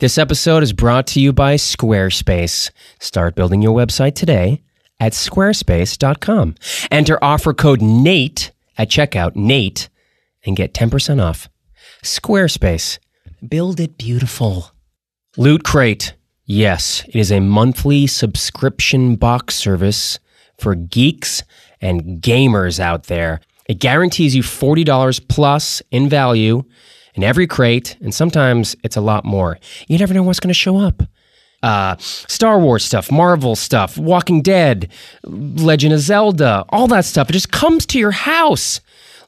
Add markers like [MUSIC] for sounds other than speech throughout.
This episode is brought to you by Squarespace. Start building your website today at squarespace.com. Enter offer code NATE at checkout, NATE, and get 10% off. Squarespace. Build it beautiful. Loot Crate. Yes, it is a monthly subscription box service for geeks and gamers out there. It guarantees you $40 plus in value in every crate, and sometimes it's a lot more. You never know what's going to show up. Uh, Star Wars stuff, Marvel stuff, Walking Dead, Legend of Zelda, all that stuff. It just comes to your house.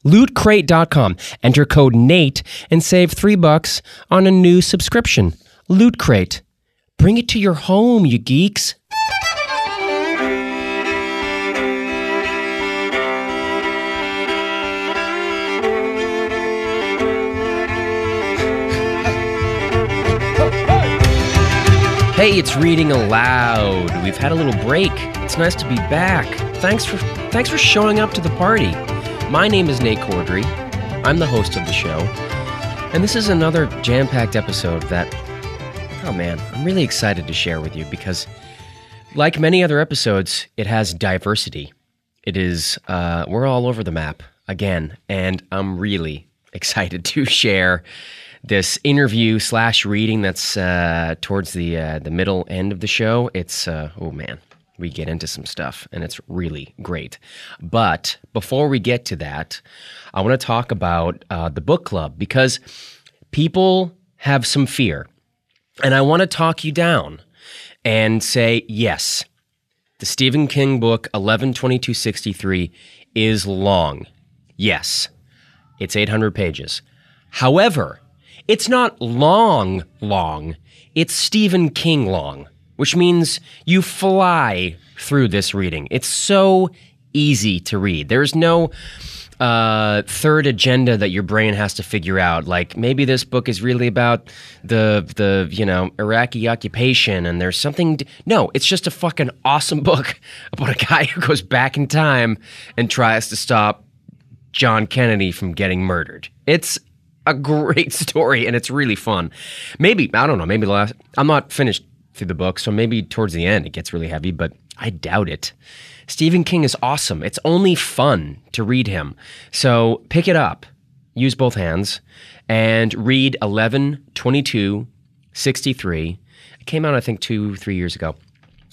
LootCrate.com. Enter code NATE and save three bucks on a new subscription. Loot Crate. Bring it to your home, you geeks. Hey, it's reading aloud. We've had a little break. It's nice to be back. Thanks for thanks for showing up to the party. My name is Nate Corddry. I'm the host of the show. And this is another jam-packed episode that oh man, I'm really excited to share with you because like many other episodes, it has diversity. It is uh, we're all over the map again, and I'm really [LAUGHS] excited to share this interview slash reading that's uh, towards the uh, the middle end of the show. It's uh, oh man, we get into some stuff, and it's really great. But before we get to that, I want to talk about uh, the book club because people have some fear, and I want to talk you down and say yes. The Stephen King book, 112263, is long. Yes, it's 800 pages. However, it's not long, long. It's Stephen King long, which means you fly through this reading. It's so easy to read. There's no uh, third agenda that your brain has to figure out. Like maybe this book is really about the the you know Iraqi occupation, and there's something. d no, it's just a fucking awesome [LAUGHS] book about a guy who goes back in time and tries to stop John Kennedy from getting murdered. It's a great [LAUGHS] story and it's really fun. Maybe, I don't know, maybe the last, I'm not finished through the book, so maybe towards the end it gets really heavy, but I doubt it. Stephen King is awesome. It's only fun to read him. So pick it up, use both hands, and read 11, 22, 63. It came out, I think, two, three years ago.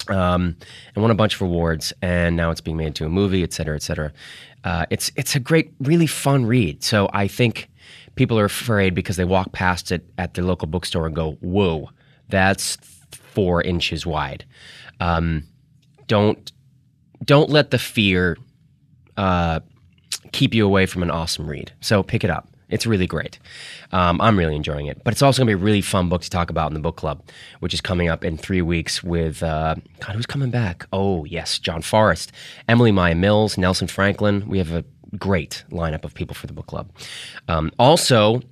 Um, and won a bunch of awards, and now it's being made into a movie, et cetera, et cetera. Uh, it's it's a great, really fun read. So I think people are afraid because they walk past it at their local bookstore and go, "Whoa, that's four inches wide." Um, don't don't let the fear uh, keep you away from an awesome read. So pick it up. It's really great. Um, I'm really enjoying it. But it's also going to be a really fun book to talk about in the book club, which is coming up in three weeks with, uh, God, who's coming back? Oh, yes, John Forrest, Emily Maya Mills, Nelson Franklin. We have a great lineup of people for the book club. Um, also,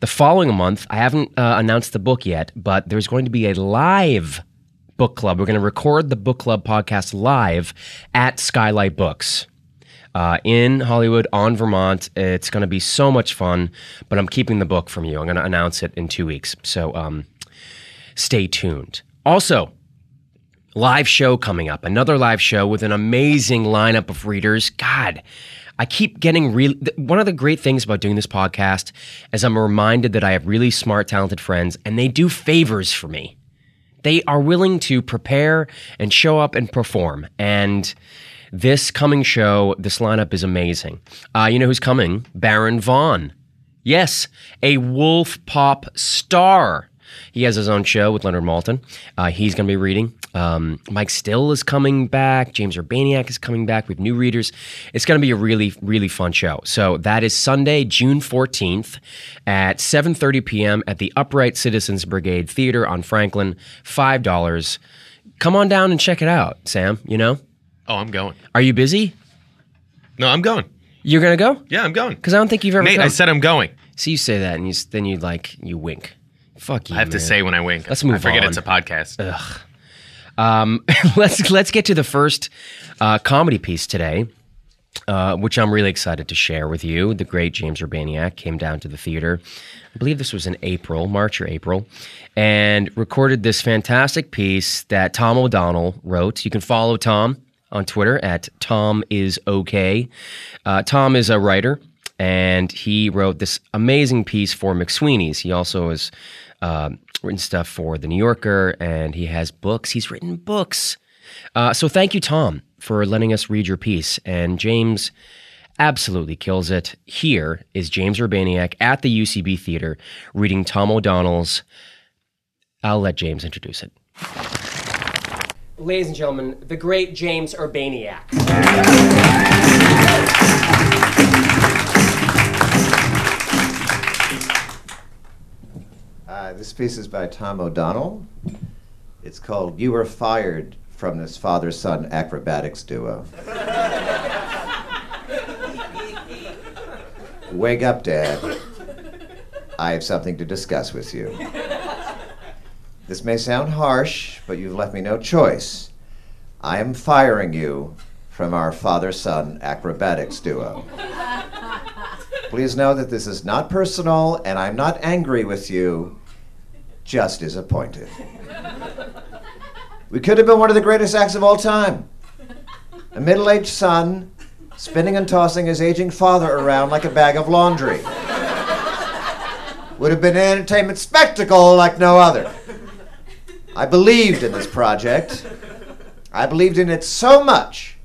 the following month, I haven't uh, announced the book yet, but there's going to be a live book club. We're going to record the book club podcast live at Skylight Books. Uh, in Hollywood on Vermont. It's going to be so much fun, but I'm keeping the book from you. I'm going to announce it in two weeks. So um, stay tuned. Also, live show coming up. Another live show with an amazing lineup of readers. God, I keep getting really. One of the great things about doing this podcast is I'm reminded that I have really smart, talented friends, and they do favors for me. They are willing to prepare and show up and perform. And this coming show, this lineup is amazing. Uh, you know who's coming? Baron Vaughn. Yes, a Wolfpop star. He has his own show with Leonard Maltin. Uh, he's going to be reading. Um, Mike Still is coming back. James Urbaniak is coming back. We have new readers. It's going to be a really, really fun show. So that is Sunday, June 14th at 7.30 p.m. at the Upright Citizens Brigade Theater on Franklin. $5. Come on down and check it out, Sam, you know? Oh, I'm going. Are you busy? No, I'm going. You're going to go? Yeah, I'm going. Because I don't think you've ever Nate, come. I said I'm going. See, you say that, and you, then you like, you wink. Fuck you, I have to say when I wink. Let's move I forget on. it's a podcast. Um, [LAUGHS] let's let's get to the first uh, comedy piece today. uh, which I'm really excited to share with you. The great James Urbaniak came down to the theater. I believe this was in April, March or April, and recorded this fantastic piece that Tom O'Donnell wrote. You can follow Tom on Twitter at Tom is okay. Uh, Tom is a writer, and he wrote this amazing piece for McSweeney's. He also has uh, written stuff for The New Yorker, and he has books. He's written books. Uh, so thank you, Tom, for letting us read your piece. And James absolutely kills it. Here is James Urbaniak at the UCB Theater reading Tom O'Donnell's. I'll let James introduce it. Ladies and gentlemen, the great James Urbaniak. This piece is by Tom O'Donnell. It's called You Were Fired from This Father Son Acrobatics Duo. [LAUGHS] Wake up, Dad. I have something to discuss with you. This may sound harsh, but you've left me no choice. I am firing you from our father son acrobatics duo. [LAUGHS] Please know that this is not personal, and I'm not angry with you, just disappointed. We could have been one of the greatest acts of all time. A middle aged son spinning and tossing his aging father around like a bag of laundry. Would have been an entertainment spectacle like no other. I believed in this project. I believed in it so much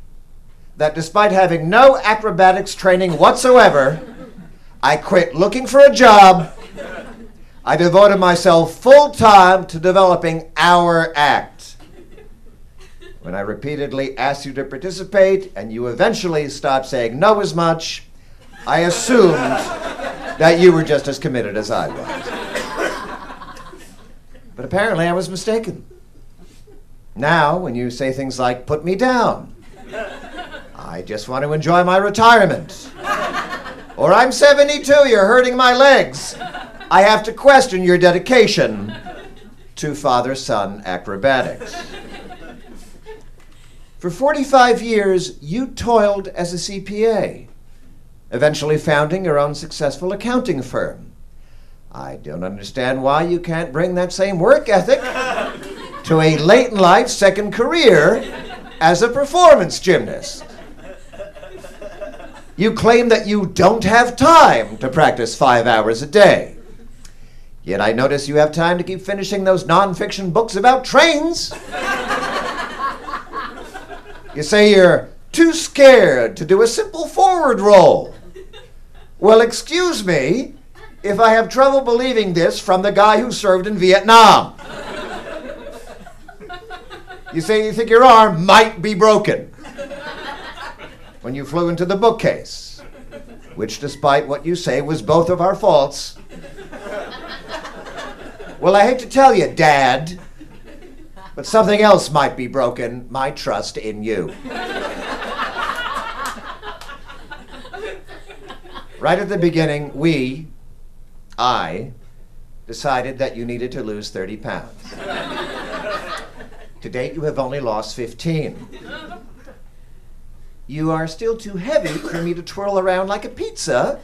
that despite having no acrobatics training whatsoever, I quit looking for a job. I devoted myself full time to developing our act. When I repeatedly asked you to participate and you eventually stopped saying no as much, I assumed that you were just as committed as I was. But apparently I was mistaken. Now, when you say things like, put me down, I just want to enjoy my retirement. Or I'm 72, you're hurting my legs. I have to question your dedication to father son acrobatics. For 45 years, you toiled as a CPA, eventually founding your own successful accounting firm. I don't understand why you can't bring that same work ethic to a late in life second career as a performance gymnast. You claim that you don't have time to practice five hours a day. Yet I notice you have time to keep finishing those nonfiction books about trains. You say you're too scared to do a simple forward roll. Well, excuse me if I have trouble believing this from the guy who served in Vietnam. You say you think your arm might be broken when you flew into the bookcase, which, despite what you say, was both of our faults. Well, I hate to tell you, Dad, but something else might be broken my trust in you. right at the beginning, we, I, decided that you needed to lose 30 pounds. to date, you have only lost 15. You are still too heavy for me to twirl around like a pizza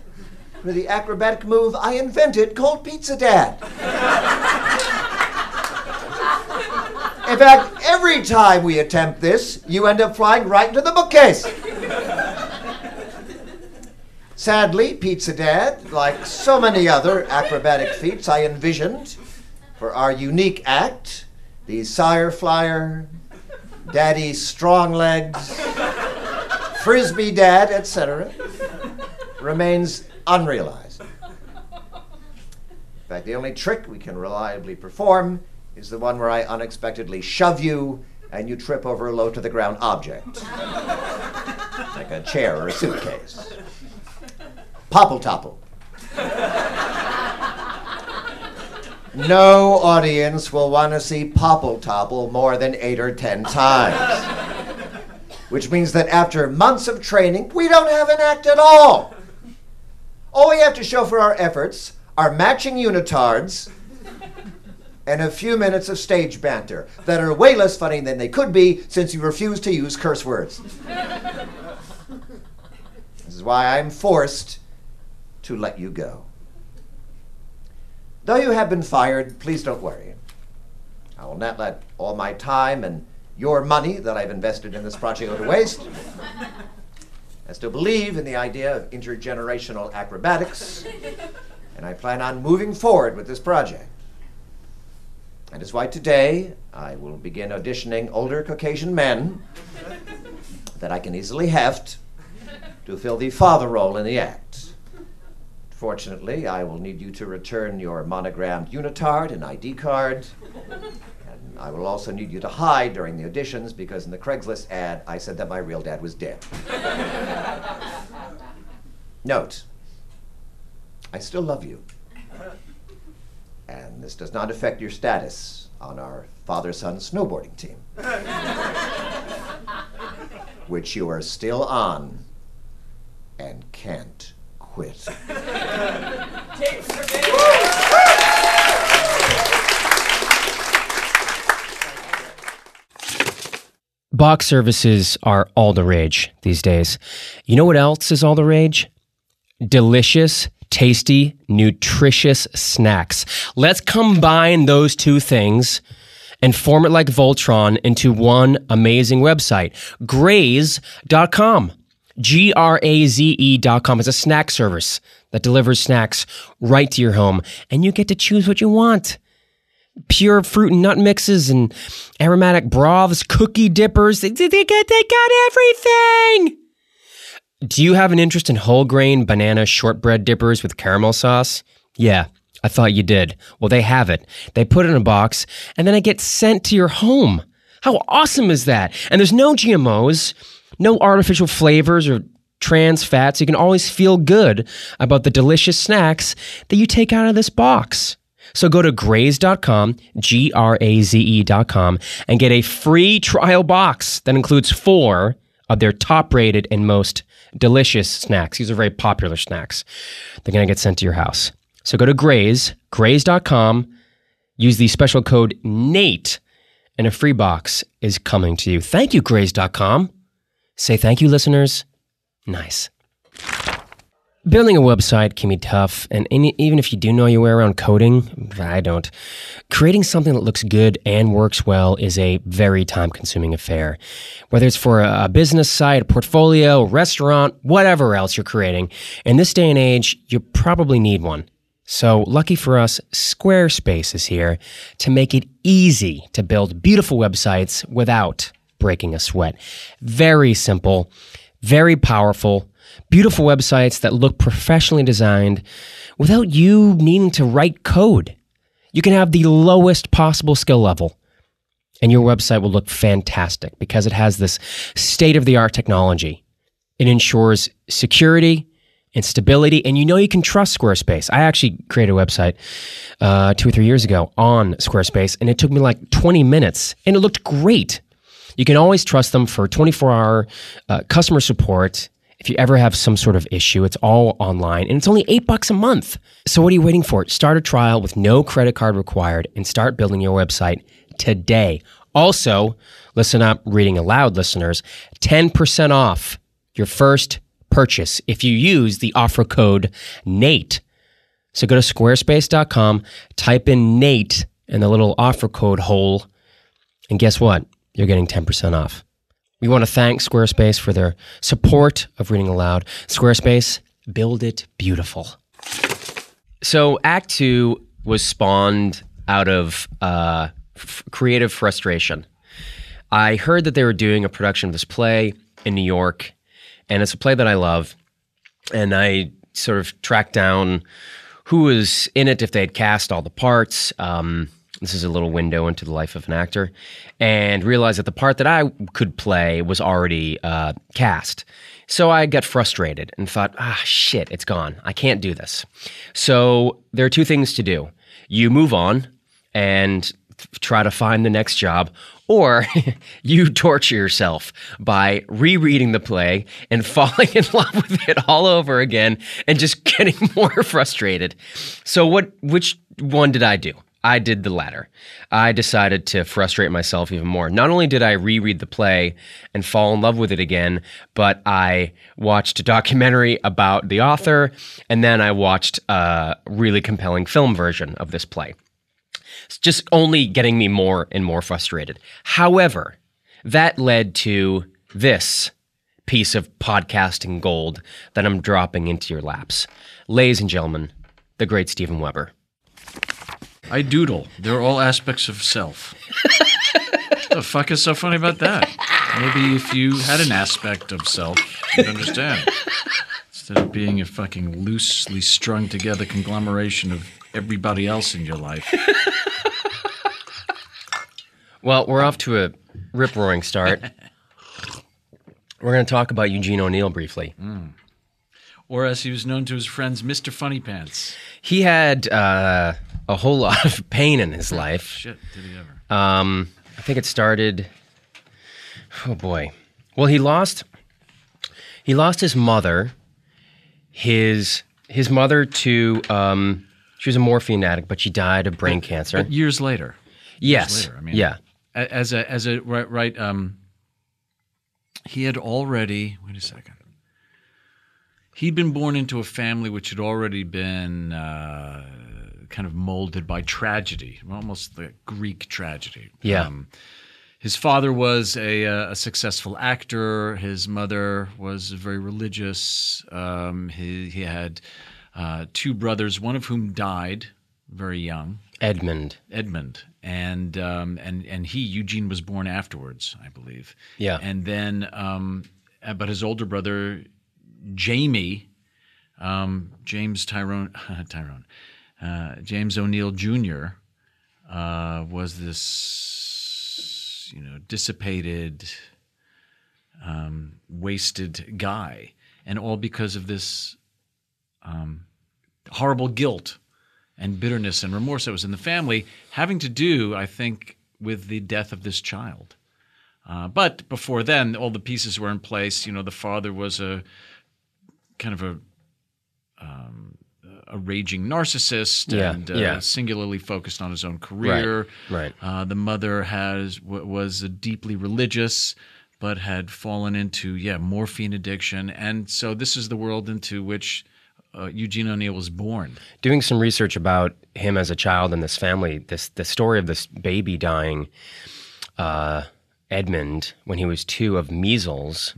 for the acrobatic move I invented called Pizza Dad. In fact, every time we attempt this, you end up flying right into the bookcase. Sadly, Pizza Dad, like so many other acrobatic feats I envisioned for our unique act, the Sire Flyer, Daddy Strong Legs, Frisbee Dad, etc., remains unrealized. In fact, the only trick we can reliably perform is the one where I unexpectedly shove you and you trip over a low to the ground object, [LAUGHS] like a chair or a suitcase. Popple topple. No audience will want to see Popple Topple more than eight or ten times. Which means that after months of training, we don't have an act at all. All we have to show for our efforts are matching unitards and a few minutes of stage banter that are way less funny than they could be since you refuse to use curse words. [LAUGHS] This is why I'm forced to let you go. Though you have been fired, please don't worry. I will not let all my time and your money that I've invested in this project go to waste. I still believe in the idea of intergenerational acrobatics, and I plan on moving forward with this project. And it's why today I will begin auditioning older Caucasian men that I can easily heft to fill the father role in the act. Fortunately, I will need you to return your monogrammed unitard and ID card. And I will also need you to hide during the auditions because in the Craigslist ad, I said that my real dad was dead. [LAUGHS] Note, I still love you. And this does not affect your status on our father son snowboarding team, [LAUGHS] which you are still on and can't quit. Box services are all the rage these days. You know what else is all the rage? Delicious, tasty, nutritious snacks. Let's combine those two things and form it like Voltron into one amazing website. Graze.com. G R A Z E.com is a snack service that delivers snacks right to your home, and you get to choose what you want pure fruit and nut mixes and aromatic broths, cookie dippers. They, they, they got everything. Do you have an interest in whole grain banana shortbread dippers with caramel sauce? Yeah, I thought you did. Well, they have it. They put it in a box and then it gets sent to your home. How awesome is that? And there's no GMOs, no artificial flavors or trans fats. You can always feel good about the delicious snacks that you take out of this box. So go to graze.com, G R A Z E.com, and get a free trial box that includes four of their top rated and most delicious snacks. These are very popular snacks. They're going to get sent to your house. So go to Graze, graze.com, use the special code NATE, and a free box is coming to you. Thank you, graze.com. Say thank you, listeners. Nice. Building a website can be tough, and any, even if you do know your way around coding, I don't. Creating something that looks good and works well is a very time consuming affair. Whether it's for a business site, a portfolio, a restaurant, whatever else you're creating, in this day and age, you probably need one. So, lucky for us, Squarespace is here to make it easy to build beautiful websites without breaking a sweat. Very simple, very powerful beautiful websites that look professionally designed without you needing to write code. You can have the lowest possible skill level, and your website will look fantastic because it has this state of the art technology. It ensures security and stability, and you know you can trust Squarespace. I actually created a website uh, two or three years ago on Squarespace, and it took me like 20 minutes, and it looked great. You can always trust them for 24 hour uh, customer support if you ever have some sort of issue, it's all online and it's only eight bucks a month. So what are you waiting for? Start a trial with no credit card required and start building your website today. Also, listen up, reading aloud listeners, 10% off your first purchase if you use the offer code NATE. So go to squarespace.com, type in NATE in the little offer code hole, and guess what? You're getting 10% off. We want to thank Squarespace for their support of Reading Aloud. Squarespace, build it beautiful. So, Act Two was spawned out of uh, f- creative frustration. I heard that they were doing a production of this play in New York, and it's a play that I love. And I sort of tracked down who was in it, if they had cast all the parts. Um, this is a little window into the life of an actor, and realized that the part that I could play was already uh, cast. So I got frustrated and thought, ah, shit, it's gone. I can't do this. So there are two things to do you move on and try to find the next job, or [LAUGHS] you torture yourself by rereading the play and [LAUGHS] falling in love with it all over again and just [LAUGHS] getting more frustrated. So what which one did I do? I did the latter. I decided to frustrate myself even more. Not only did I reread the play and fall in love with it again, but I watched a documentary about the author, and then I watched a really compelling film version of this play. It's just only getting me more and more frustrated. However, that led to this piece of podcasting gold that I'm dropping into your laps. Ladies and gentlemen, the great Steven Weber. I doodle. They're all aspects of self. [LAUGHS] the fuck is so funny about that? Maybe if you had an aspect of self, you'd understand. Instead of being a fucking loosely strung together conglomeration of everybody else in your life. [LAUGHS] Well, we're off to a rip roaring start. [LAUGHS] we're going to talk about Eugene O'Neill briefly. Or as he was known to his friends, Mr. Funny Pants. He had uh, a whole lot of [LAUGHS] pain in his life. Shit, did he ever? Um, I think it started. Oh boy. Well, he lost. He lost his mother. His his mother to um, she was a morphine addict, but she died of brain cancer. But years later. yes. later, I mean- yeah. As a, as a, right, right, um, he had already, wait a second. He'd been born into a family which had already been uh, kind of molded by tragedy, almost the Greek tragedy. Yeah. Um, his father was a, uh, a successful actor. His mother was very religious. Um, he, he had uh, two brothers, one of whom died very young. Edmund. Edmund, and um, and and he Eugene was born afterwards, I believe. Yeah. and then um, uh, but his older brother Jamie, um, James Tyrone [LAUGHS] Tyrone, uh, James O'Neill Jr. Uh, was this you know dissipated, um, wasted guy, and all because of this um, horrible guilt and bitterness and remorse that was in the family, having to do, I think, with the death of this child. Uh, but before then, all the pieces were in place. You know, the father was a kind of a um, a raging narcissist Yeah, and uh, yeah. singularly focused on his own career. right. Uh, the mother has w- was deeply religious, but had fallen into yeah morphine addiction, and so this is the world into which uh, Eugene O'Neill was born. doing some research about him as a child and this family, this the story of this baby dying, uh, Edmund, when he was two of measles.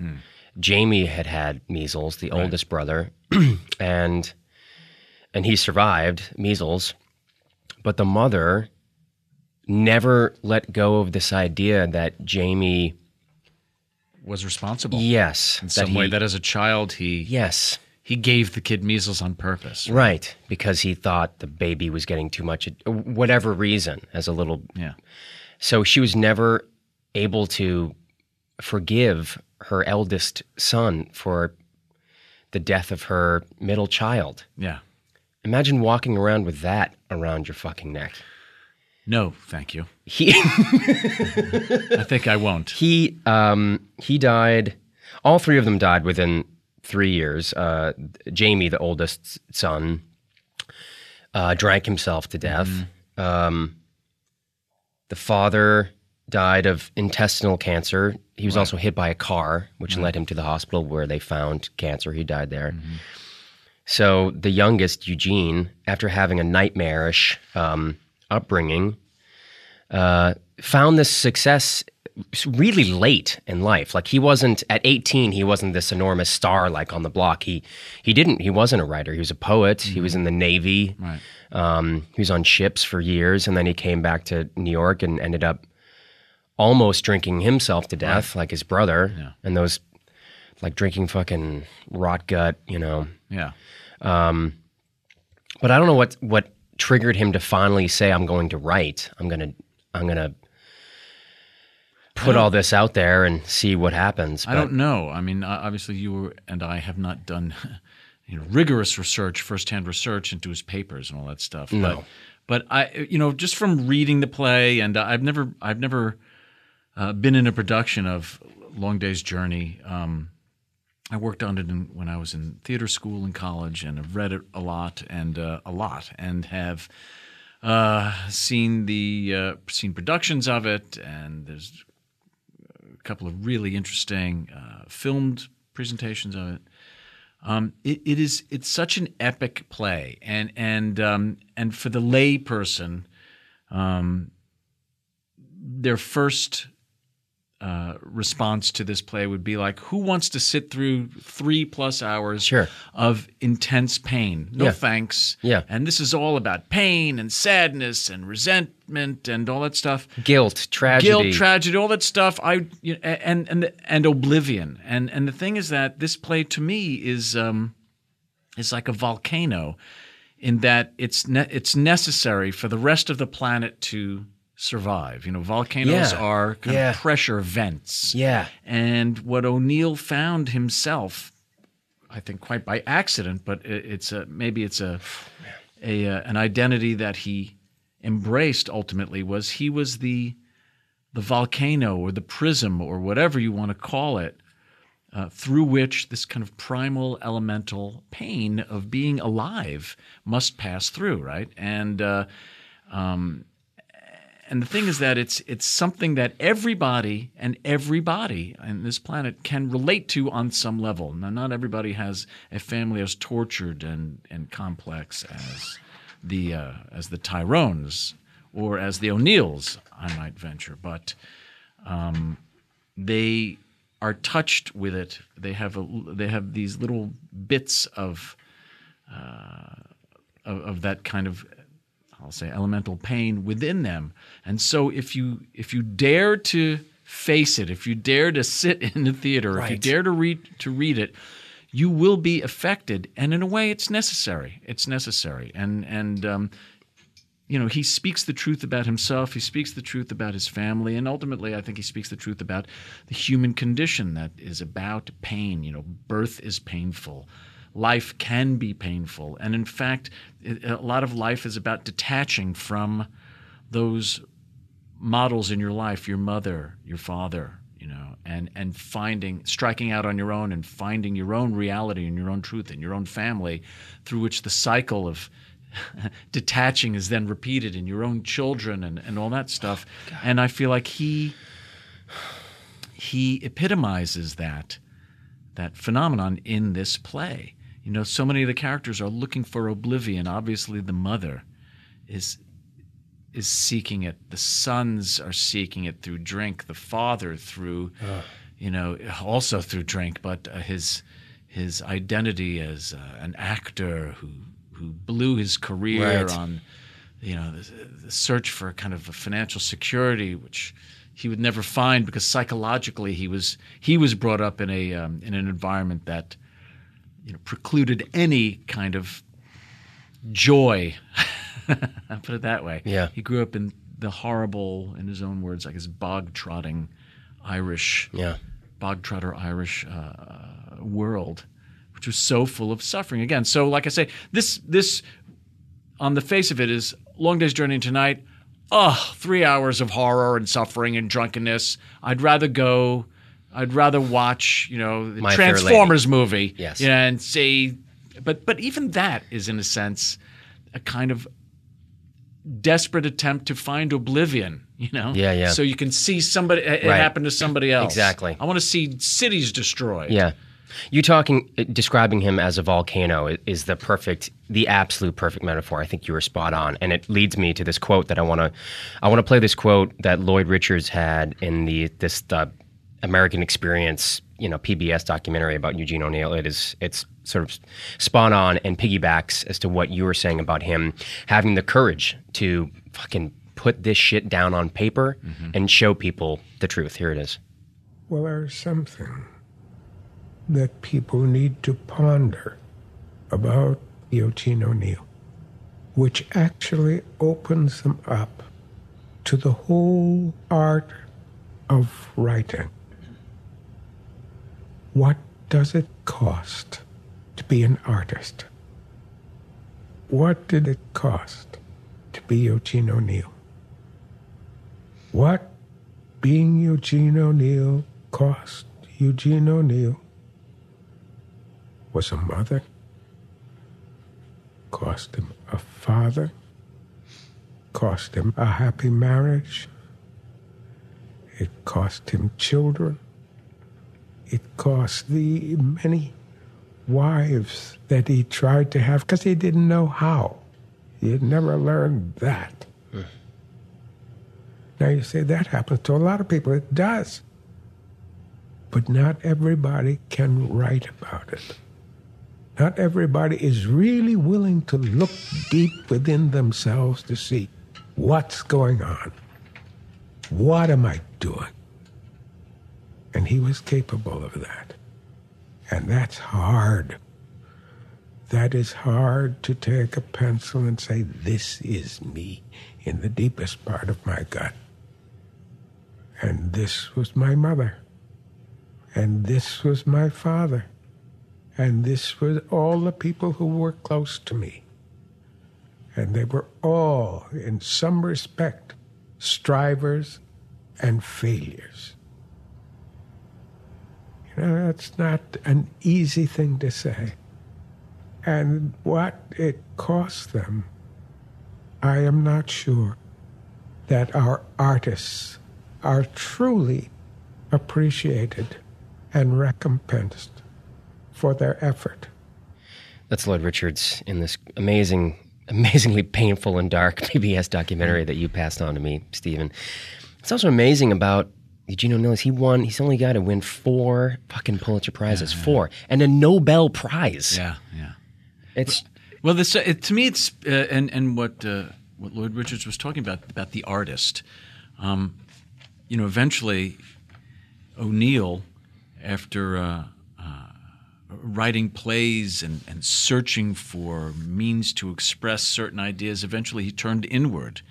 Jamie had had measles, the oldest brother, [CLEARS THROAT] and and he survived measles, but the mother never let go of this idea that Jamie, Was responsible yes, in some way that as a child he yes, he gave the kid measles on purpose. right, because he thought the baby was getting too much, whatever reason, as a little Yeah. So she was never able to forgive her eldest son for the death of her middle child. Yeah. Imagine walking around with that around your fucking neck. No, thank you. He [LAUGHS] I think I won't. he um, he died. All three of them died within three years. Uh, Jamie, the oldest son, uh, drank himself to death. Um, the father died of intestinal cancer. He was also hit by a car, which led him to the hospital where they found cancer. He died there. So the youngest, Eugene, after having a nightmarish um, upbringing, uh, found this success really late in life. Like he wasn't at 18, he wasn't this enormous star like on the block. He he didn't. He wasn't a writer. He was a poet. He was in the Navy. Right. Um, he was on ships for years, and then he came back to New York and ended up almost drinking himself to death, like his brother. Yeah. And those, like drinking fucking rot gut, you know. Yeah. But I don't know what what triggered him to finally say, "I'm going to write. I'm gonna I'm gonna put all this out there and see what happens." I don't know. I mean, obviously, you and I have not done [LAUGHS] you know, rigorous research, firsthand research into his papers and all that stuff. No. But, but I, you know, just from reading the play, and I've never, I've never uh, been in a production of Long Day's Journey. Um, I worked on it in, when I was in theater school in college, and have read it a lot and uh, a lot, and have uh, seen the uh, seen productions of it, and there's a couple of really interesting uh, filmed presentations of it. Um, it, it is it's such an epic play, and and um, and for the lay person, um, their first uh, response to this play would be like, "Who wants to sit through three plus hours Sure. of intense pain? No Yeah. thanks. Yeah. And this is all about pain and sadness and resentment and all that stuff. Guilt, tragedy. Guilt, tragedy, all that stuff. I you know, and and and oblivion. And and the thing is that this play to me is um, is like a volcano, in that it's ne- it's necessary for the rest of the planet to survive. You know, volcanoes Yeah. are kind Yeah. of pressure vents. Yeah. And what O'Neill found himself, I think quite by accident, but it's a maybe it's a, a uh, an identity that he embraced ultimately was he was the the volcano or the prism or whatever you want to call it uh, through which this kind of primal elemental pain of being alive must pass through right and uh, um, and the thing is that it's it's something that everybody and everybody on this planet can relate to on some level. Now, not everybody has a family as tortured and, and complex as the uh, as the Tyrones or as the O'Neills, I might venture, but um, they are touched with it. They have a, they have these little bits of uh, of, of that kind of I'll say elemental pain within them. And so if you if you dare to face it, if you dare to sit [LAUGHS] in the theater, if you dare to read to read it, you will be affected. And in a way, it's necessary. It's necessary. And and um, you know, he speaks the truth about himself. He speaks the truth about his family, and ultimately, I think he speaks the truth about the human condition that is about pain. You know, birth is painful. Life can be painful, and in fact, a lot of life is about detaching from those models in your life, your mother, your father, you know, and and finding striking out on your own and finding your own reality and your own truth and your own family through which the cycle of [LAUGHS] detaching is then repeated in your own children and, and all that stuff. Oh, and I feel like he he epitomizes that that phenomenon in this play. You know, so many of the characters are looking for oblivion. Obviously, the mother is is seeking it. The sons are seeking it through drink. The father through, you know, also through drink. But uh, his his identity as uh, an actor who who blew his career Right. on, you know, the, the search for kind of a financial security, which he would never find because psychologically he was he was brought up in a um, in an environment that you know precluded any kind of joy. [LAUGHS] I'll put it that way. Yeah. He grew up in the horrible, in his own words, like his bog trotting Irish, Yeah. bog trotter Irish uh, world, which was so full of suffering. Again, so like I say, this this on the face of it is Long Day's Journey tonight. Night. Oh, three hours of horror and suffering and drunkenness. I'd rather go. I'd rather watch, you know, the My Transformers movie. Yes. You know, and say, but but even that is in a sense a kind of desperate attempt to find oblivion. You know. Yeah, yeah. So you can see somebody it Right. happened to somebody else. Exactly. I want to see cities destroyed. Yeah. You talking, uh, describing him as a volcano is the perfect, the absolute perfect metaphor. I think you were spot on, and it leads me to this quote that I want to, I want to play this quote that Lloyd Richards had in the this the American Experience, you know, PBS documentary about Eugene O'Neill. It is, it's sort of spot on and piggybacks as to what you were saying about him having the courage to fucking put this shit down on paper mm-hmm. and show people the truth. Here it is. Well, there's something that people need to ponder about Eugene O'Neill, which actually opens them up to the whole art of writing. What does it cost to be an artist? What did it cost to be Eugene O'Neill? What being Eugene O'Neill cost Eugene O'Neill was a mother, cost him a father, cost him a happy marriage. It cost him children. It cost the many wives that he tried to have because he didn't know how. He had never learned that. Now you say that happens to a lot of people. It does. But not everybody can write about it. Not everybody is really willing to look deep within themselves to see what's going on. What am I doing? And he was capable of that. And that's hard. That is hard to take a pencil and say, This is me in the deepest part of my gut. And this was my mother. And this was my father. And this was all the people who were close to me. And they were all, in some respect, strivers and failures. Know, that's not an easy thing to say. And what it cost them, I am not sure that our artists are truly appreciated and recompensed for their effort. That's Lloyd Richards in this amazing, amazingly painful and dark [LAUGHS] PBS documentary that you passed on to me, Steven. It's also amazing about Eugene O'Neill is he won. He's only guy to win four fucking Pulitzer prizes, four, and a Nobel Prize. Yeah, yeah. It's Well, this uh, it, to me, it's uh, and and what uh, what Lloyd Richards was talking about about the artist. Um, you know, eventually, O'Neill, after uh, uh, writing plays and, and searching for means to express certain ideas, eventually he turned inward,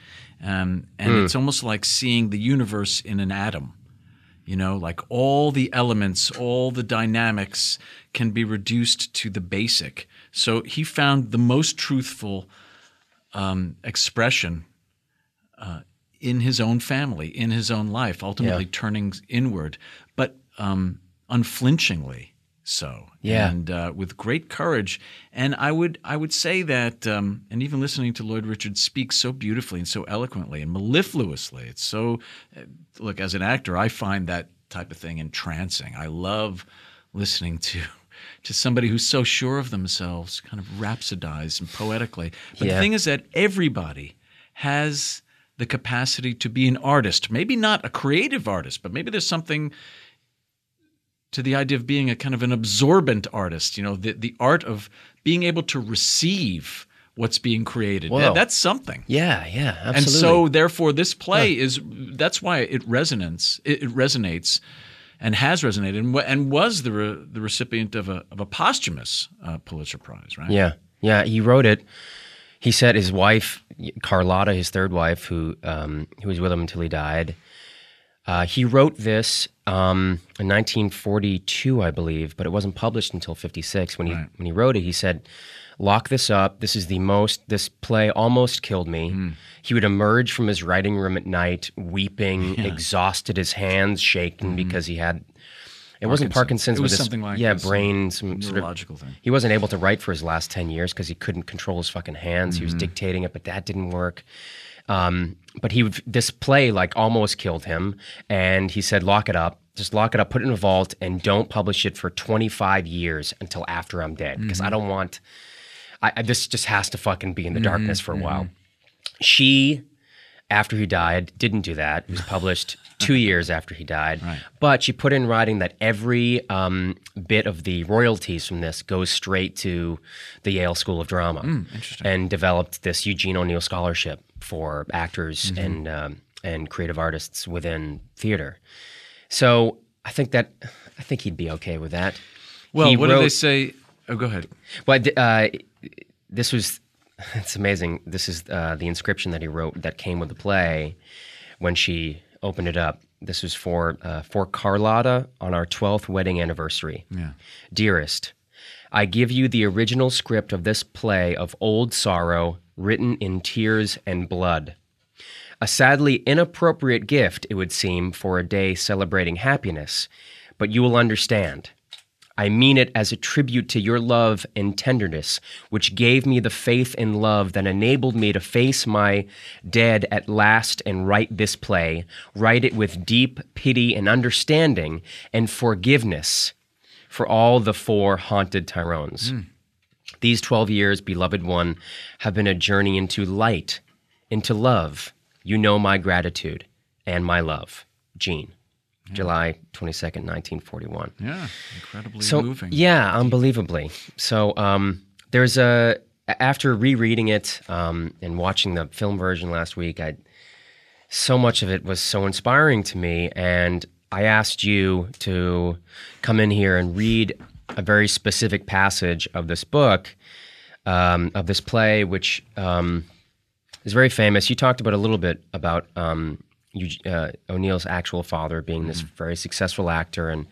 um, and it's almost like seeing the universe in an atom. You know, like all the elements, all the dynamics can be reduced to the basic. So he found the most truthful um, expression uh, in his own family, in his own life, ultimately Yeah. turning inward, but um, unflinchingly so. Yeah. and uh, with great courage. And I would I would say that, um, and even listening to Lloyd Richards speak so beautifully and so eloquently and mellifluously, it's so. uh, Look, as an actor, I find that type of thing entrancing. I love listening to. [LAUGHS] To somebody who's so sure of themselves, kind of rhapsodize and poetically. But Yeah. the thing is that everybody has the capacity to be an artist. Maybe not a creative artist, but maybe there's something to the idea of being a kind of an absorbent artist, you know, the, the art of being able to receive what's being created. Whoa. That's something. yeah, yeah, absolutely. And so therefore this play is that's why it resonates it, it resonates and has resonated and, and was the re, the recipient of a of a posthumous uh, Pulitzer Prize, right? Yeah, yeah. He wrote it. He said his wife Carlotta, his third wife, who um, who was with him until he died. Uh, he wrote this um, in 1942, I believe, but it wasn't published until 56. When he when he wrote it, he said, "Lock this up. This is the most. This play almost killed me." He would emerge from his writing room at night, weeping, [LAUGHS] exhausted, his hands shaking because he had. It wasn't Parkinson's. It was but his- something like yeah, brain, some sort of neurological thing. he wasn't able to write for his last 10 years because he couldn't control his fucking hands. He was dictating it, but that didn't work. Um, but he would, this play like almost killed him. And he said, lock it up. Just lock it up, put it in a vault, and don't publish it for 25 years until after I'm dead. Because I don't want, I, I, this just has to fucking be in the darkness for a while. She, after he died, didn't do that. It was published [LAUGHS] two years after he died. But she put in writing that every um, bit of the royalties from this goes straight to the Yale School of Drama. interesting. And developed this Eugene O'Neill Scholarship for actors and um, and creative artists within theater. So I think that I think he'd be okay with that. Well, He what did they say? Oh, go ahead. but uh, this was [LAUGHS] it's amazing. This is uh, the inscription that he wrote that came with the play when she opened it up. This was for uh, for Carlotta on our twelfth wedding anniversary. Yeah. Dearest, I give you the original script of this play of old sorrow, written in tears and blood. A sadly inappropriate gift, it would seem, for a day celebrating happiness, but you will understand. I mean it as a tribute to your love and tenderness, which gave me the faith and love that enabled me to face my dead at last and write this play, write it with deep pity and understanding and forgiveness for all the four haunted Tyrones. These 12 years, beloved one, have been a journey into light, into love. You know my gratitude and my love. Gene. July 22nd, 1941. Yeah, incredibly So moving. yeah, unbelievably. So um, there's a after rereading it um, and watching the film version last week, I so much of it was so inspiring to me, and I asked you to come in here and read a very specific passage of this book, um, of this play, which um, is very famous. You talked about a little bit about um, you, uh, O'Neill's actual father being this very successful actor and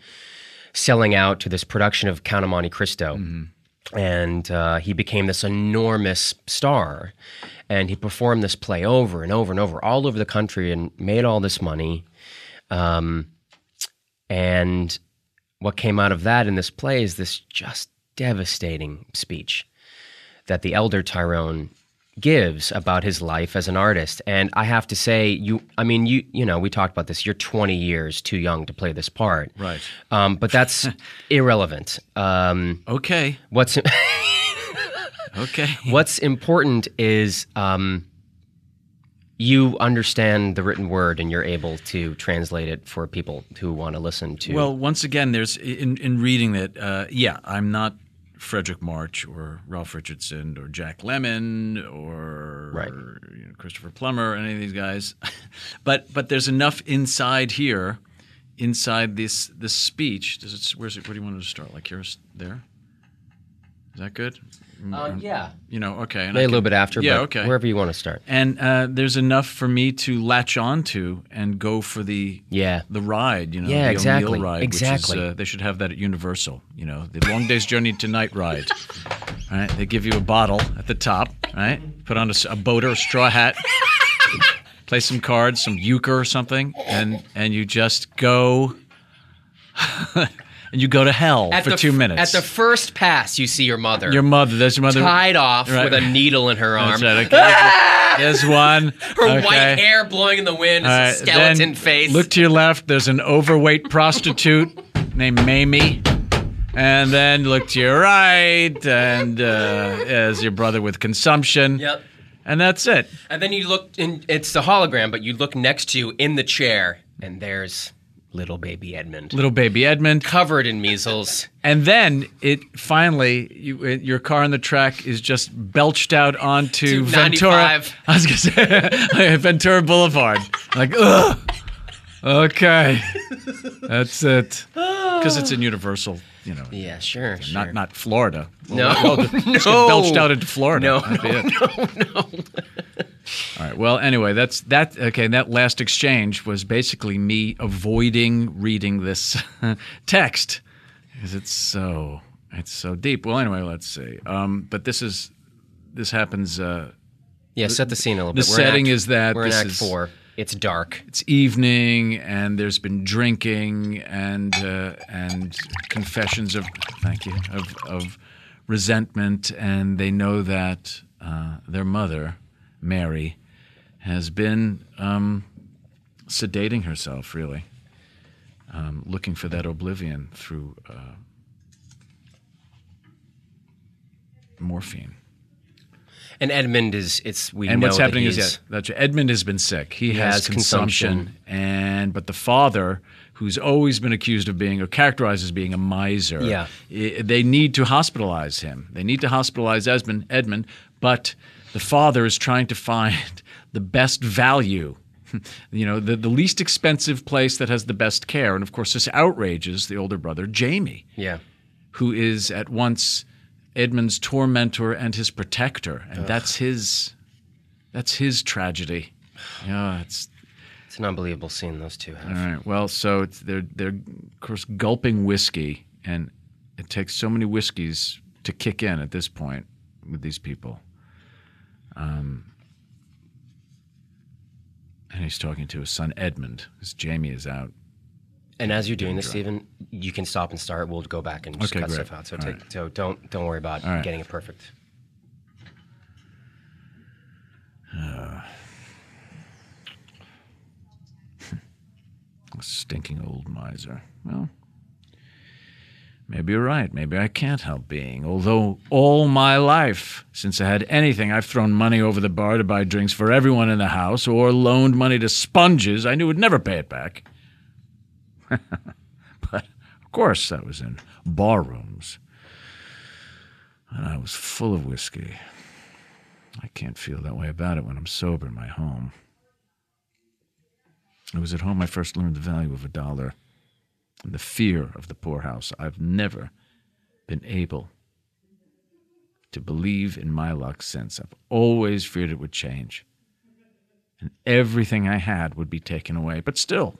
selling out to this production of Count of Monte Cristo. And uh, he became this enormous star. And he performed this play over and over and over all over the country and made all this money. Um, and what came out of that in this play is this just devastating speech that the elder Tyrone gives about his life as an artist. And I have to say, you, I mean, you, you know, we talked about this. You're 20 years too young to play this part, Right. Um, but that's [LAUGHS] irrelevant. Um, Okay. what's [LAUGHS] Okay. what's important is um, you understand the written word and you're able to translate it for people who want to listen to. Well, once again, there's in in reading that. Uh, yeah, I'm not Fredric March or Ralph Richardson or Jack Lemmon or Right. you know, Christopher Plummer or any of these guys, [LAUGHS] but but there's enough inside here, inside this this speech. Does it? Where's it? Where do you want to start? Like here's there. Is that good? Uh, yeah, You know, okay. and maybe I a little bit after. Yeah, but okay. Wherever you want to start. and uh, there's enough for me to latch onto and go for the Yeah. the ride. You know, Yeah, the exactly, O'Neill ride. exactly. Which is, uh, they should have that at Universal. You know, the Long Day's Journey to Night ride. [LAUGHS] Right? They give you a bottle at the top. Right? Put on a, boat or a straw hat. [LAUGHS] play some cards, some euchre or something, and and you just go. [LAUGHS] and you go to hell for the two minutes. At the first pass, you see your mother. your mother. There's your mother. tied off Right. with a needle in her arm. That's right, okay. [LAUGHS] There's one. Her okay. white hair blowing in the wind, right, a skeleton then face. Look to your left. There's an overweight [LAUGHS] prostitute named Mamie. And then look to your right, and uh, as your brother with consumption. Yep. And that's it. And then you look, and it's the hologram, but you look next to you in the chair, and there's little baby Edmund, Little baby Edmund. covered in measles. [LAUGHS] And then it finally, you, uh, your car on the track is just belched out onto Ventura. I was gonna say [LAUGHS] Ventura Boulevard. Like, ugh. Okay, that's it. [SIGHS] Because it's in Universal, you know. Yeah, sure, sure. Not not Florida. Well, No, well, [LAUGHS] no. belched out into Florida. No, That'd be it. All right. Well, anyway, that's that. Okay, that last exchange was basically me avoiding reading this [LAUGHS] text because it's so it's so deep. Well, anyway, let's see. Um, but this is this happens. Uh, yeah, set the scene a little the bit. We're setting act- is that we're in Act is- Four. It's dark. it's evening and there's been drinking and uh, and confessions of thank you of of resentment and they know that uh, their mother Mary has been um, sedating herself really um, looking for that oblivion through uh, morphine And Edmund is. It's we and know what's that happening is yeah, that Edmund has been sick. He, He has, has consumption, consumption. and but the father, who's always been accused of being or characterized as being a miser, Yeah. i- they need to hospitalize him. They need to hospitalize Edmund, Edmund, but the father is trying to find [LAUGHS] the best value. [LAUGHS] You know, the, the least expensive place that has the best care. And of course, this outrages the older brother, Jamie yeah. who is at once Edmund's tormentor and his protector, and that's his that's his tragedy. Yeah, it's It's an unbelievable scene those two have. all right. Well, so it's, they're they're of course gulping whiskey, and it takes so many whiskeys to kick in at this point with these people. Um, and he's talking to his son Edmund, because Jamie is out And as you're doing this, Steven, you can stop and start. We'll go back and just Okay, cut great. stuff out. So All take, right. so don't don't worry about All right. getting it perfect. [SIGHS] A stinking old miser. Well, maybe you're right. Maybe I can't help being. Although all my life, since I had anything, I've thrown money over the bar to buy drinks for everyone in the house or loaned money to sponges I knew would never pay it back. [LAUGHS] but, of course, that was in bar rooms. And I was full of whiskey. I can't feel that way about it when I'm sober in my home. It was at home I first learned the value of a dollar and the fear of the poorhouse. I've never been able to believe in my luck since. I've always feared it would change. And everything I had would be taken away. But still,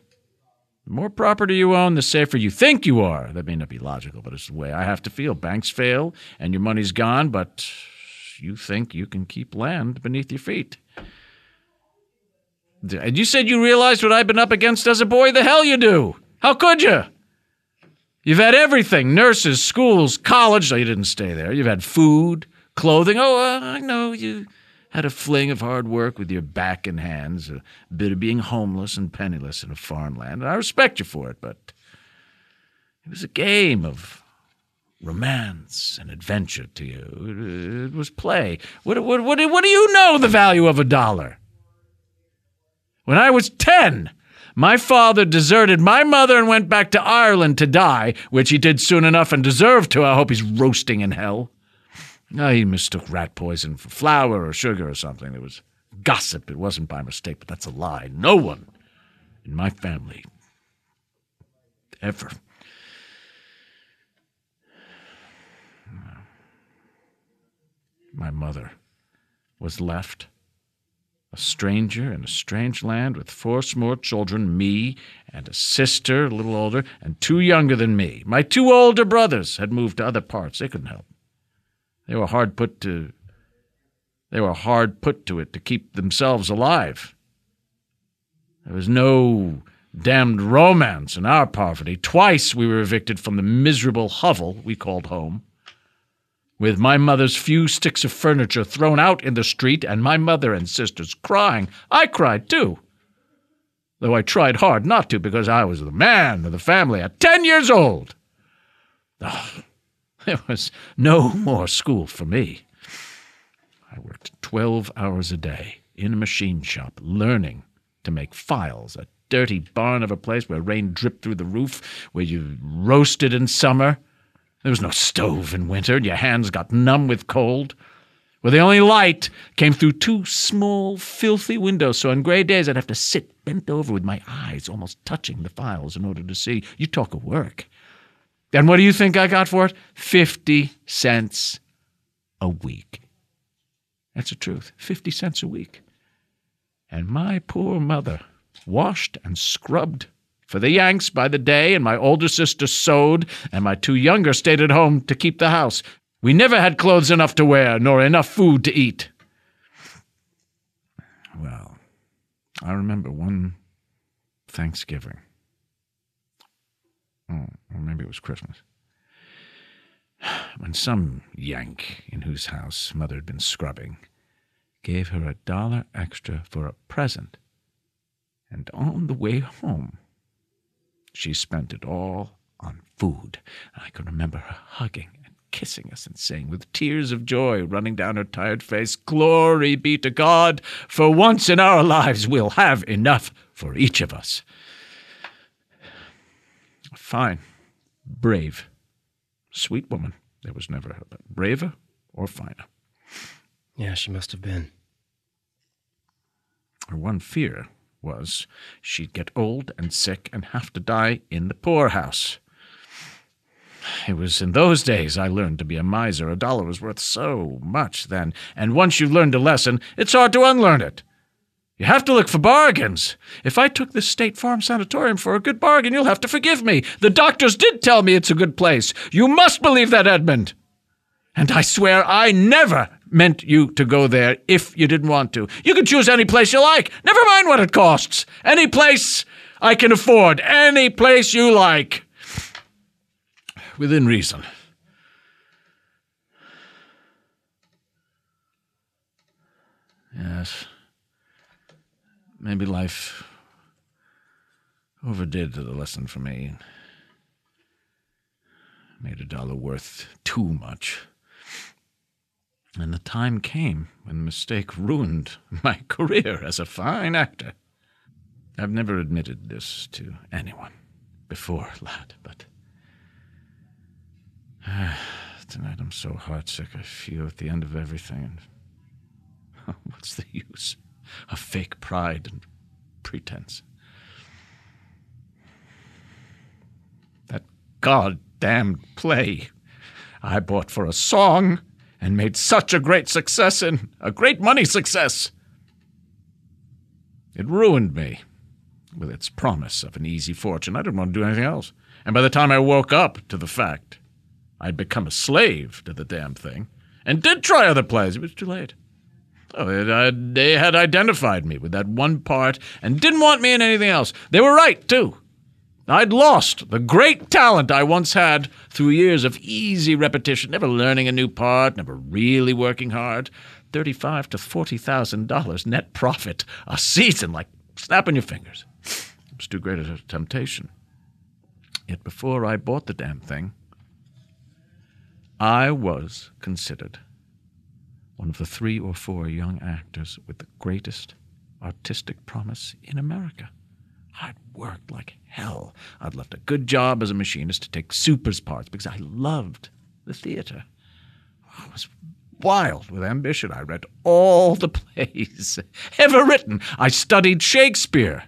the more property you own, the safer you think you are. That may not be logical, but it's the way I have to feel. Banks fail and your money's gone, but you think you can keep land beneath your feet. And you said you realized what I've been up against as a boy? The hell you do! How could you? You've had everything nurses, schools, college. No, you didn't stay there. You've had food, clothing. Oh, uh, I know you had a fling of hard work with your back and hands, a bit of being homeless and penniless in a foreign land. And I respect you for it, but it was a game of romance and adventure to you. It, it was play. What, what, what, what do you know the value of a dollar? When I was 10, my father deserted my mother and went back to Ireland to die, which he did soon enough and deserved to. I hope he's roasting in hell. No, he mistook rat poison for flour or sugar or something. It was gossip. It wasn't by mistake, but that's a lie. No one in my family ever. My mother was left a stranger in a strange land with four small children, me and a sister, a little older, and two younger than me. My two older brothers had moved to other parts. They couldn't help. They were hard put to they were hard put to it to keep themselves alive. There was no damned romance in our poverty. Twice we were evicted from the miserable hovel we called home with my mother's few sticks of furniture thrown out in the street and my mother and sisters crying. I cried too, though I tried hard not to because I was the man of the family at ten years old. Ah, [LAUGHS] there was no more school for me. I worked 12 hours a day in a machine shop learning to make files, a dirty barn of a place where rain dripped through the roof, where you roasted in summer. There was no stove in winter, and your hands got numb with cold. Where the only light came through two small, filthy windows, so on gray days I'd have to sit bent over with my eyes almost touching the files in order to see. You talk of work. And what do you think I got for it? Fifty cents a week. That's the truth. Fifty cents a week. And my poor mother washed and scrubbed for the Yanks by the day, and my older sister sewed, and my two younger stayed at home to keep the house. We never had clothes enough to wear, nor enough food to eat. Well, I remember one Thanksgiving. Oh, or maybe it was Christmas. [SIGHS] When some Yank in whose house mother had been scrubbing gave her a dollar extra for a present, and on the way home, she spent it all on food. And I can remember her hugging and kissing us and saying, with tears of joy running down her tired face, Glory be to God, for once in our lives we'll have enough for each of us. Fine, brave, sweet woman. There was never a braver or finer. Yeah, she must have been. Her one fear was she'd get old and sick and have to die in the poorhouse. It was in those days I learned to be a miser. A dollar was worth so much then, and once you've learned a lesson, it's hard to unlearn it. You have to look for bargains. If I took this State Farm Sanatorium for a good bargain, you'll have to forgive me. The doctors did tell me it's a good place. You must believe that, Edmund. And I swear I never meant you to go there if you didn't want to. You can choose any place you like. Never mind what it costs. Any place I can afford any place you like. Within reason. Yes. Maybe life overdid the lesson for me. Made a dollar worth too much. And the time came when the mistake ruined [LAUGHS] my career as a fine actor. I've never admitted this to anyone before, [LAUGHS] lad, but [SIGHS] tonight I'm so heartsick I feel at the end of everything. And [LAUGHS] what's the use of fake pride and pretense? That goddamned play I bought for a song and made such a great success in, a great money success. It ruined me with its promise of an easy fortune. I didn't want to do anything else. And by the time I woke up to the fact I'd become a slave to the damn thing and did try other plays, it was too late. Oh, it, uh, they had identified me with that one part and didn't want me in anything else. They were right, too. I'd lost the great talent I once had through years of easy repetition, never learning a new part, never really working hard. Thirty-five to forty thousand dollars net profit a season, like snapping your fingers. It was too great a temptation. Yet before I bought the damn thing, I was considered one of the three or four young actors with the greatest artistic promise in America. I'd worked like hell. I'd left a good job as a machinist to take supers parts because I loved the theater. I was wild with ambition. I read all the plays [LAUGHS] ever written. I studied Shakespeare.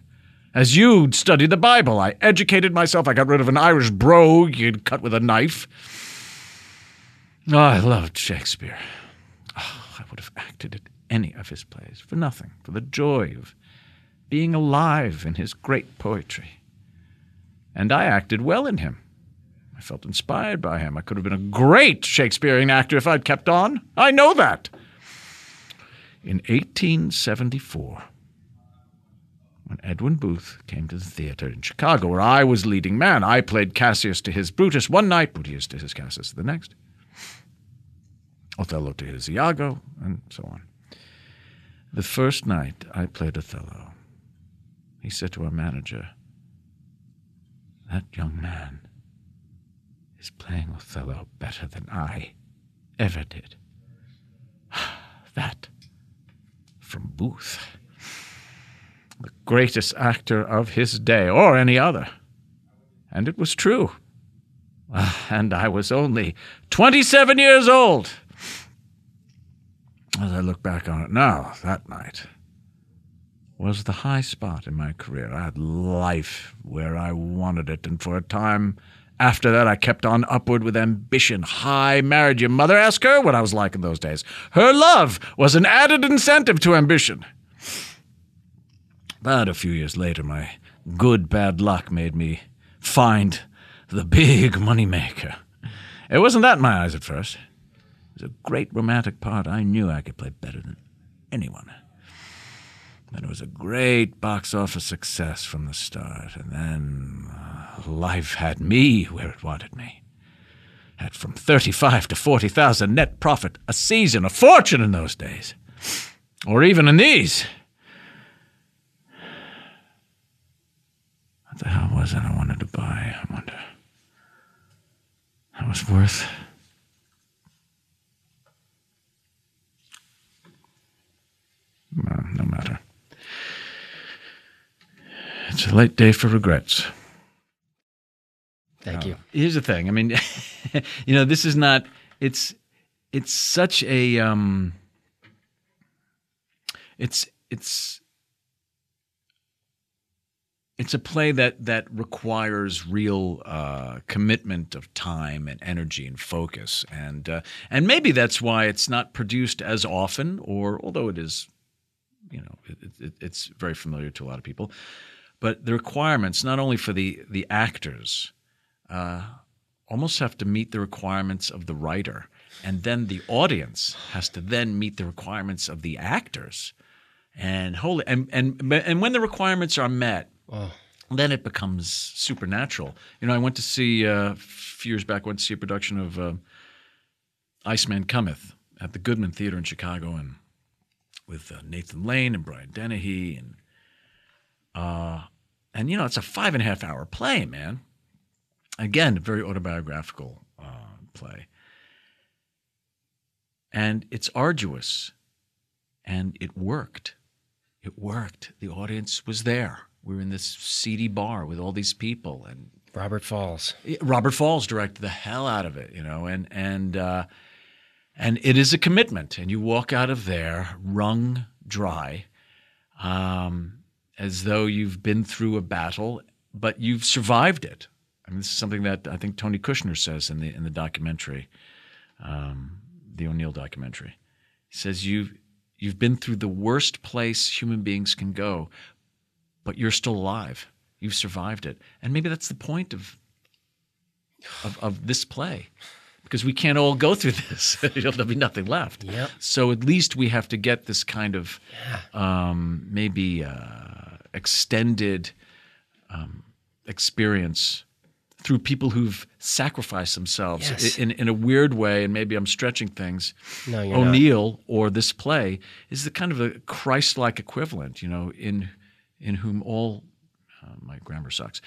As you'd study the Bible, I educated myself. I got rid of an Irish brogue you'd cut with a knife. I loved Shakespeare. Oh, I would have acted at any of his plays for nothing, for the joy of being alive in his great poetry. And I acted well in him. I felt inspired by him. I could have been a great Shakespearean actor if I'd kept on. I know that. In 1874, when Edwin Booth came to the theater in Chicago, where I was leading man, I played Cassius to his Brutus one night, Brutus to his Cassius the next, Othello to his Iago, and so on. The first night I played Othello, he said to our manager, That young man is playing Othello better than I ever did. [SIGHS] that from Booth, the greatest actor of his day, or any other. And it was true. [SIGHS] And I was only 27 years old. As I look back on it now, that night was the high spot in my career. I had life where I wanted it, and for a time after that I kept on upward with ambition. High married your mother? Ask her what I was like in those days. Her love was an added incentive to ambition. But a few years later, my good bad luck made me find the big money maker. It wasn't that in my eyes at first. It was a great romantic part I knew I could play better than anyone. And it was a great box office success from the start. And then uh, life had me where it wanted me. Had from thirty-five to forty thousand net profit a season, a fortune in those days, or even in these. What the hell was it I wanted to buy? I wonder. That was worth. No matter. It's a late day for regrets. Thank you. Here's the thing. I mean, [LAUGHS] you know, this is not. It's it's such a um. It's it's it's a play that that requires real uh, commitment of time and energy and focus, and uh, and maybe that's why it's not produced as often, or although it is, you know, it, it, it's very familiar to a lot of people. But the requirements, not only for the the actors, uh, almost have to meet the requirements of the writer, and then the audience has to then meet the requirements of the actors, and holy and and and when the requirements are met, then it becomes supernatural. You know, I went to see uh, a few years back. Went to see a production of uh, Iceman Cometh at the Goodman Theater in Chicago, and with uh, Nathan Lane and Brian Dennehy, and uh, and you know, it's a five and a half hour play, man. Again, a very autobiographical uh, play, and it's arduous, and it worked. It worked. The audience was there. We were in this seedy bar with all these people, and Robert Falls. Robert Falls directed the hell out of it, you know, and and uh, and it is a commitment, and you walk out of there wrung dry, um, as though you've been through a battle, but you've survived it. I mean, this is something that I think Tony Kushner says in the in the documentary, um, the O'Neill documentary. He says you've you've been through the worst place human beings can go, but you're still alive. You've survived it, and maybe that's the point of of, of this play, because we can't all go through [LAUGHS] this. There'll be nothing left. Yep. So at least we have to get this kind of um, maybe uh, extended um, experience through people who've sacrificed themselves Yes. in, in a weird way, and maybe I'm stretching things. No, you're not. O'Neill or this play is the kind of a Christ-like equivalent, you know, in in whom all uh, my grammar sucks.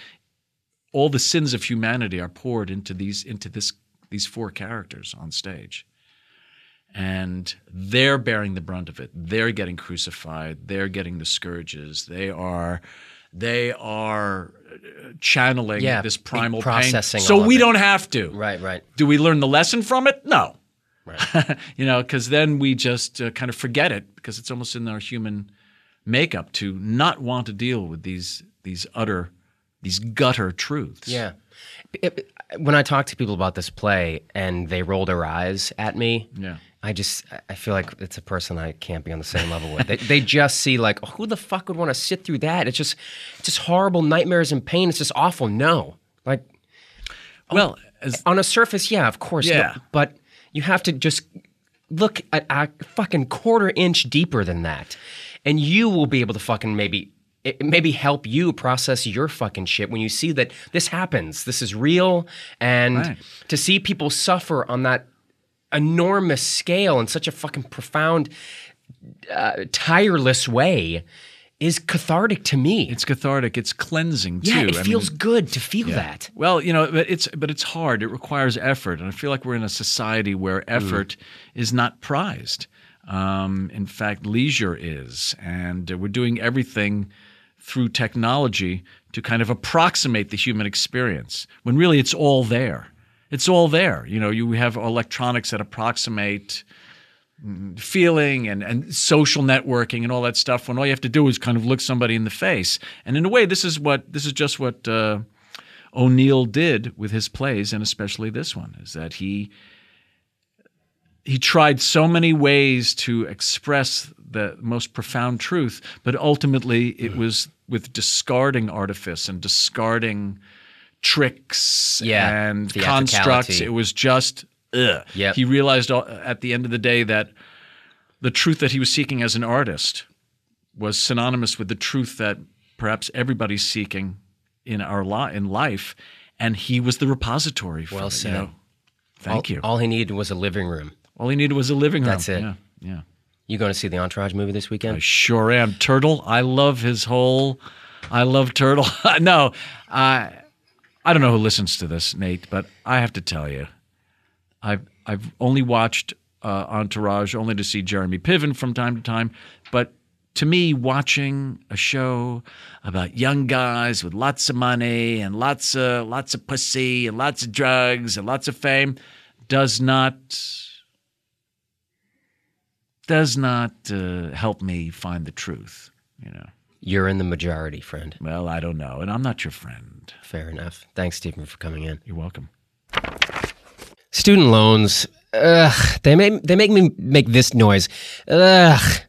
All the sins of humanity are poured into these into this these four characters on stage, and they're bearing the brunt of it. They're getting crucified. They're getting the scourges. They are. They are uh, channeling Yeah, this primal processing pain, so we don't have to. Right, right. Do we learn the lesson from it? No. Right. [LAUGHS] you know, because then we just uh, kind of forget it because it's almost in our human makeup to not want to deal with these these utter these gutter truths. Yeah. It- when I talk to people about this play and they roll their eyes at me, Yeah. I just I feel like it's a person I can't be on the same level with. They, they just see like oh, who the fuck would want to sit through that? It's just it's just horrible nightmares and pain. It's just awful. No, like Well, as, on a surface, yeah, of course, no, Yeah. but you have to just look at a fucking quarter inch deeper than that, and you will be able to fucking maybe it maybe help you process your fucking shit when you see that this happens, this is real, and Right. to see people suffer on that enormous scale in such a fucking profound, uh, tireless way is cathartic to me. it's cathartic. It's cleansing too. yeah, it I mean, feels good to feel that. Well, you know, but it's but it's hard. It requires effort, and I feel like we're in a society where effort is not prized. Um, in fact, leisure is, and uh, we're doing everything through technology to kind of approximate the human experience when really it's all there. It's all there. You know, you have electronics that approximate feeling and, and social networking and all that stuff when all you have to do is kind of look somebody in the face. And in a way, this is what this is just what uh, O'Neill did with his plays, and especially this one, is that he he tried so many ways to express the most profound truth, but ultimately it was with discarding artifice and discarding tricks Yeah, and constructs. It was just ugh. Yep. He realized at the end of the day that the truth that he was seeking as an artist was synonymous with the truth that perhaps everybody's seeking in our li- in life, and he was the repository. For Well it, said. You know? Thank all, you. All he needed was a living room. All he needed was a living room. That's it. Yeah, yeah. You going to see the Entourage movie this weekend? I sure am. Turtle. I love his whole. I love Turtle. [LAUGHS] no, I. I don't know who listens to this, Nate, but I have to tell you, I've I've only watched uh, Entourage only to see Jeremy Piven from time to time, but to me, watching a show about young guys with lots of money and lots of lots of pussy and lots of drugs and lots of fame does not does not uh, help me find the truth. You know. You're in the majority, friend. Well, I don't know, and I'm not your friend. Fair enough. Thanks, Steven, for coming in. You're welcome. Student loans, ugh, they make, they make me make this noise. Ugh.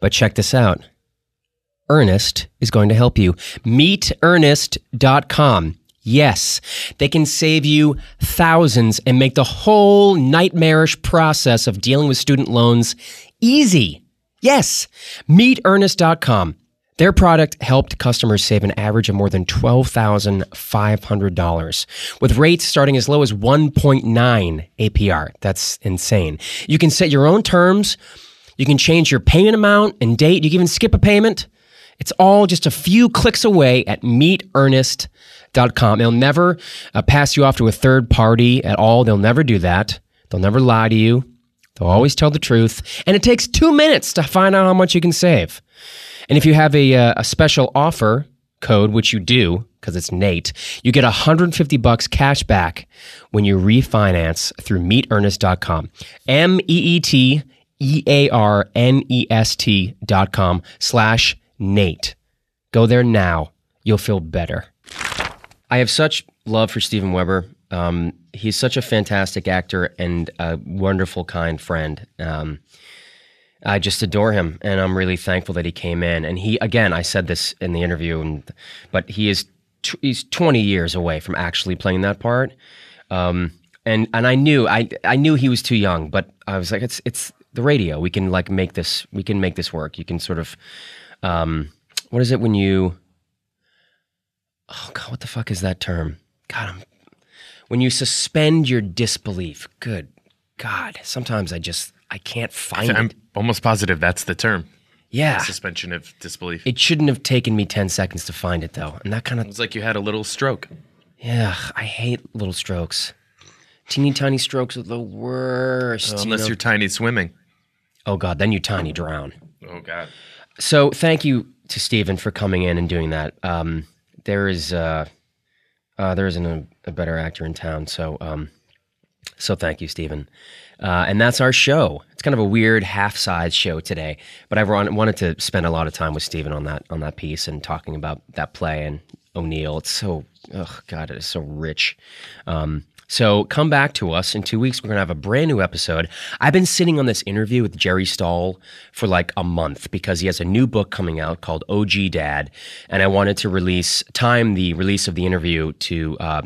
But check this out. Earnest is going to help you. MeetEarnest.com. Yes, they can save you thousands and make the whole nightmarish process of dealing with student loans easy. Yes, MeetEarnest.com. Their product helped customers save an average of more than $12,500 with rates starting as low as 1.9 APR. That's insane. You can set your own terms. You can change your payment amount and date. You can even skip a payment. It's all just a few clicks away at meetearnest.com. They'll never uh, pass you off to a third party at all. They'll never do that. They'll never lie to you. They'll always tell the truth. And it takes two minutes to find out how much you can save. And if you have a, uh, a special offer code, which you do because it's Nate, you get 150 bucks cash back when you refinance through meetearnest.com. M E E T E A R N E S T dot com slash Nate. Go there now. You'll feel better. I have such love for Steven Weber. Um, he's such a fantastic actor and a wonderful, kind friend. Um, I just adore him, and I'm really thankful that he came in. And he, again, I said this in the interview, and, but he is t- he's 20 years away from actually playing that part. Um, and and I knew I I knew he was too young, but I was like, it's it's the radio. We can like make this we can make this work. You can sort of, um, what is it when you? Oh God, what the fuck is that term? God, I'm when you suspend your disbelief. Good God, sometimes I just I can't find I'm it. almost positive that's the term. Yeah, Suspension of disbelief. it shouldn't have taken me ten seconds to find it though, and that kind of It's like you had a little stroke. yeah. I hate little strokes. Teeny tiny strokes are the worst. you Unless know? you're tiny swimming. oh God, then you tiny drown. Oh God. So thank you to Steven for coming in and doing that. Um, there is uh, uh, there isn't a, a better actor in town, so um, so thank you, Steven. Uh, and that's our show. It's kind of a weird half-size show today, but I wan- wanted to spend a lot of time with Steven on that on that piece and talking about that play and O'Neill. It's so oh God, it is so rich. Um, so come back to us in two weeks. We're gonna have a brand new episode. I've been sitting on this interview with Jerry Stahl for like a month because he has a new book coming out called OG Dad, and I wanted to release time the release of the interview to. Uh,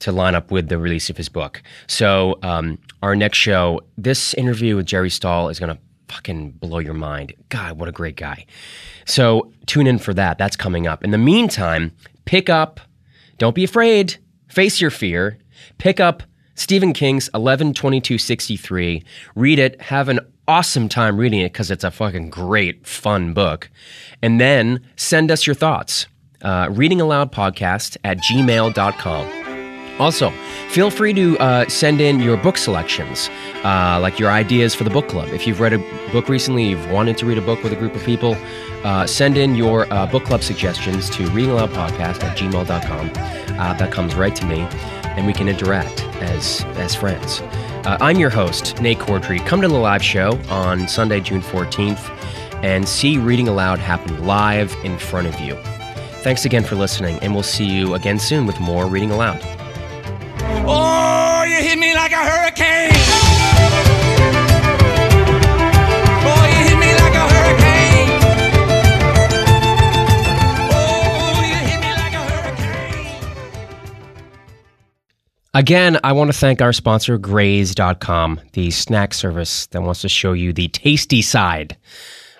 to line up with the release of his book. So, um, our next show, this interview with Jerry Stahl is going to fucking blow your mind. God, what a great guy. So, tune in for that. That's coming up. In the meantime, pick up, don't be afraid, face your fear, pick up Stephen King's 112263, read it, have an awesome time reading it because it's a fucking great, fun book, and then send us your thoughts. Uh, reading aloud podcast at gmail.com. Also, feel free to uh, send in your book selections, uh, like your ideas for the book club. If you've read a book recently, you've wanted to read a book with a group of people, uh, send in your uh, book club suggestions to readingaloudpodcast at gmail.com. Uh, that comes right to me, and we can interact as, as friends. Uh, I'm your host, Nate Corddry. Come to the live show on Sunday, June 14th, and see Reading Aloud happen live in front of you. Thanks again for listening, and we'll see you again soon with more Reading Aloud. Oh, you hit me like a hurricane. Again, I want to thank our sponsor, Graze.com, the snack service that wants to show you the tasty side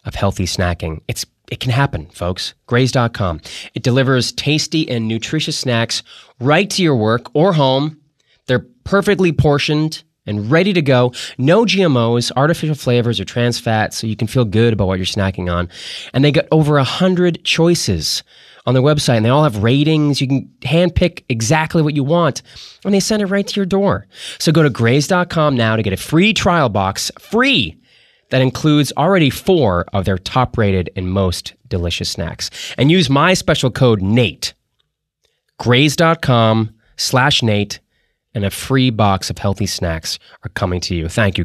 of healthy snacking. It's it can happen, folks. Graze.com. It delivers tasty and nutritious snacks right to your work or home. They're perfectly portioned and ready to go. No GMOs, artificial flavors, or trans fats, so you can feel good about what you're snacking on. And they got over a hundred choices on their website, and they all have ratings. You can handpick exactly what you want, and they send it right to your door. So go to Graze.com now to get a free trial box, free that includes already four of their top rated and most delicious snacks. And use my special code NATE. Graze.com slash Nate and a free box of healthy snacks are coming to you. Thank you,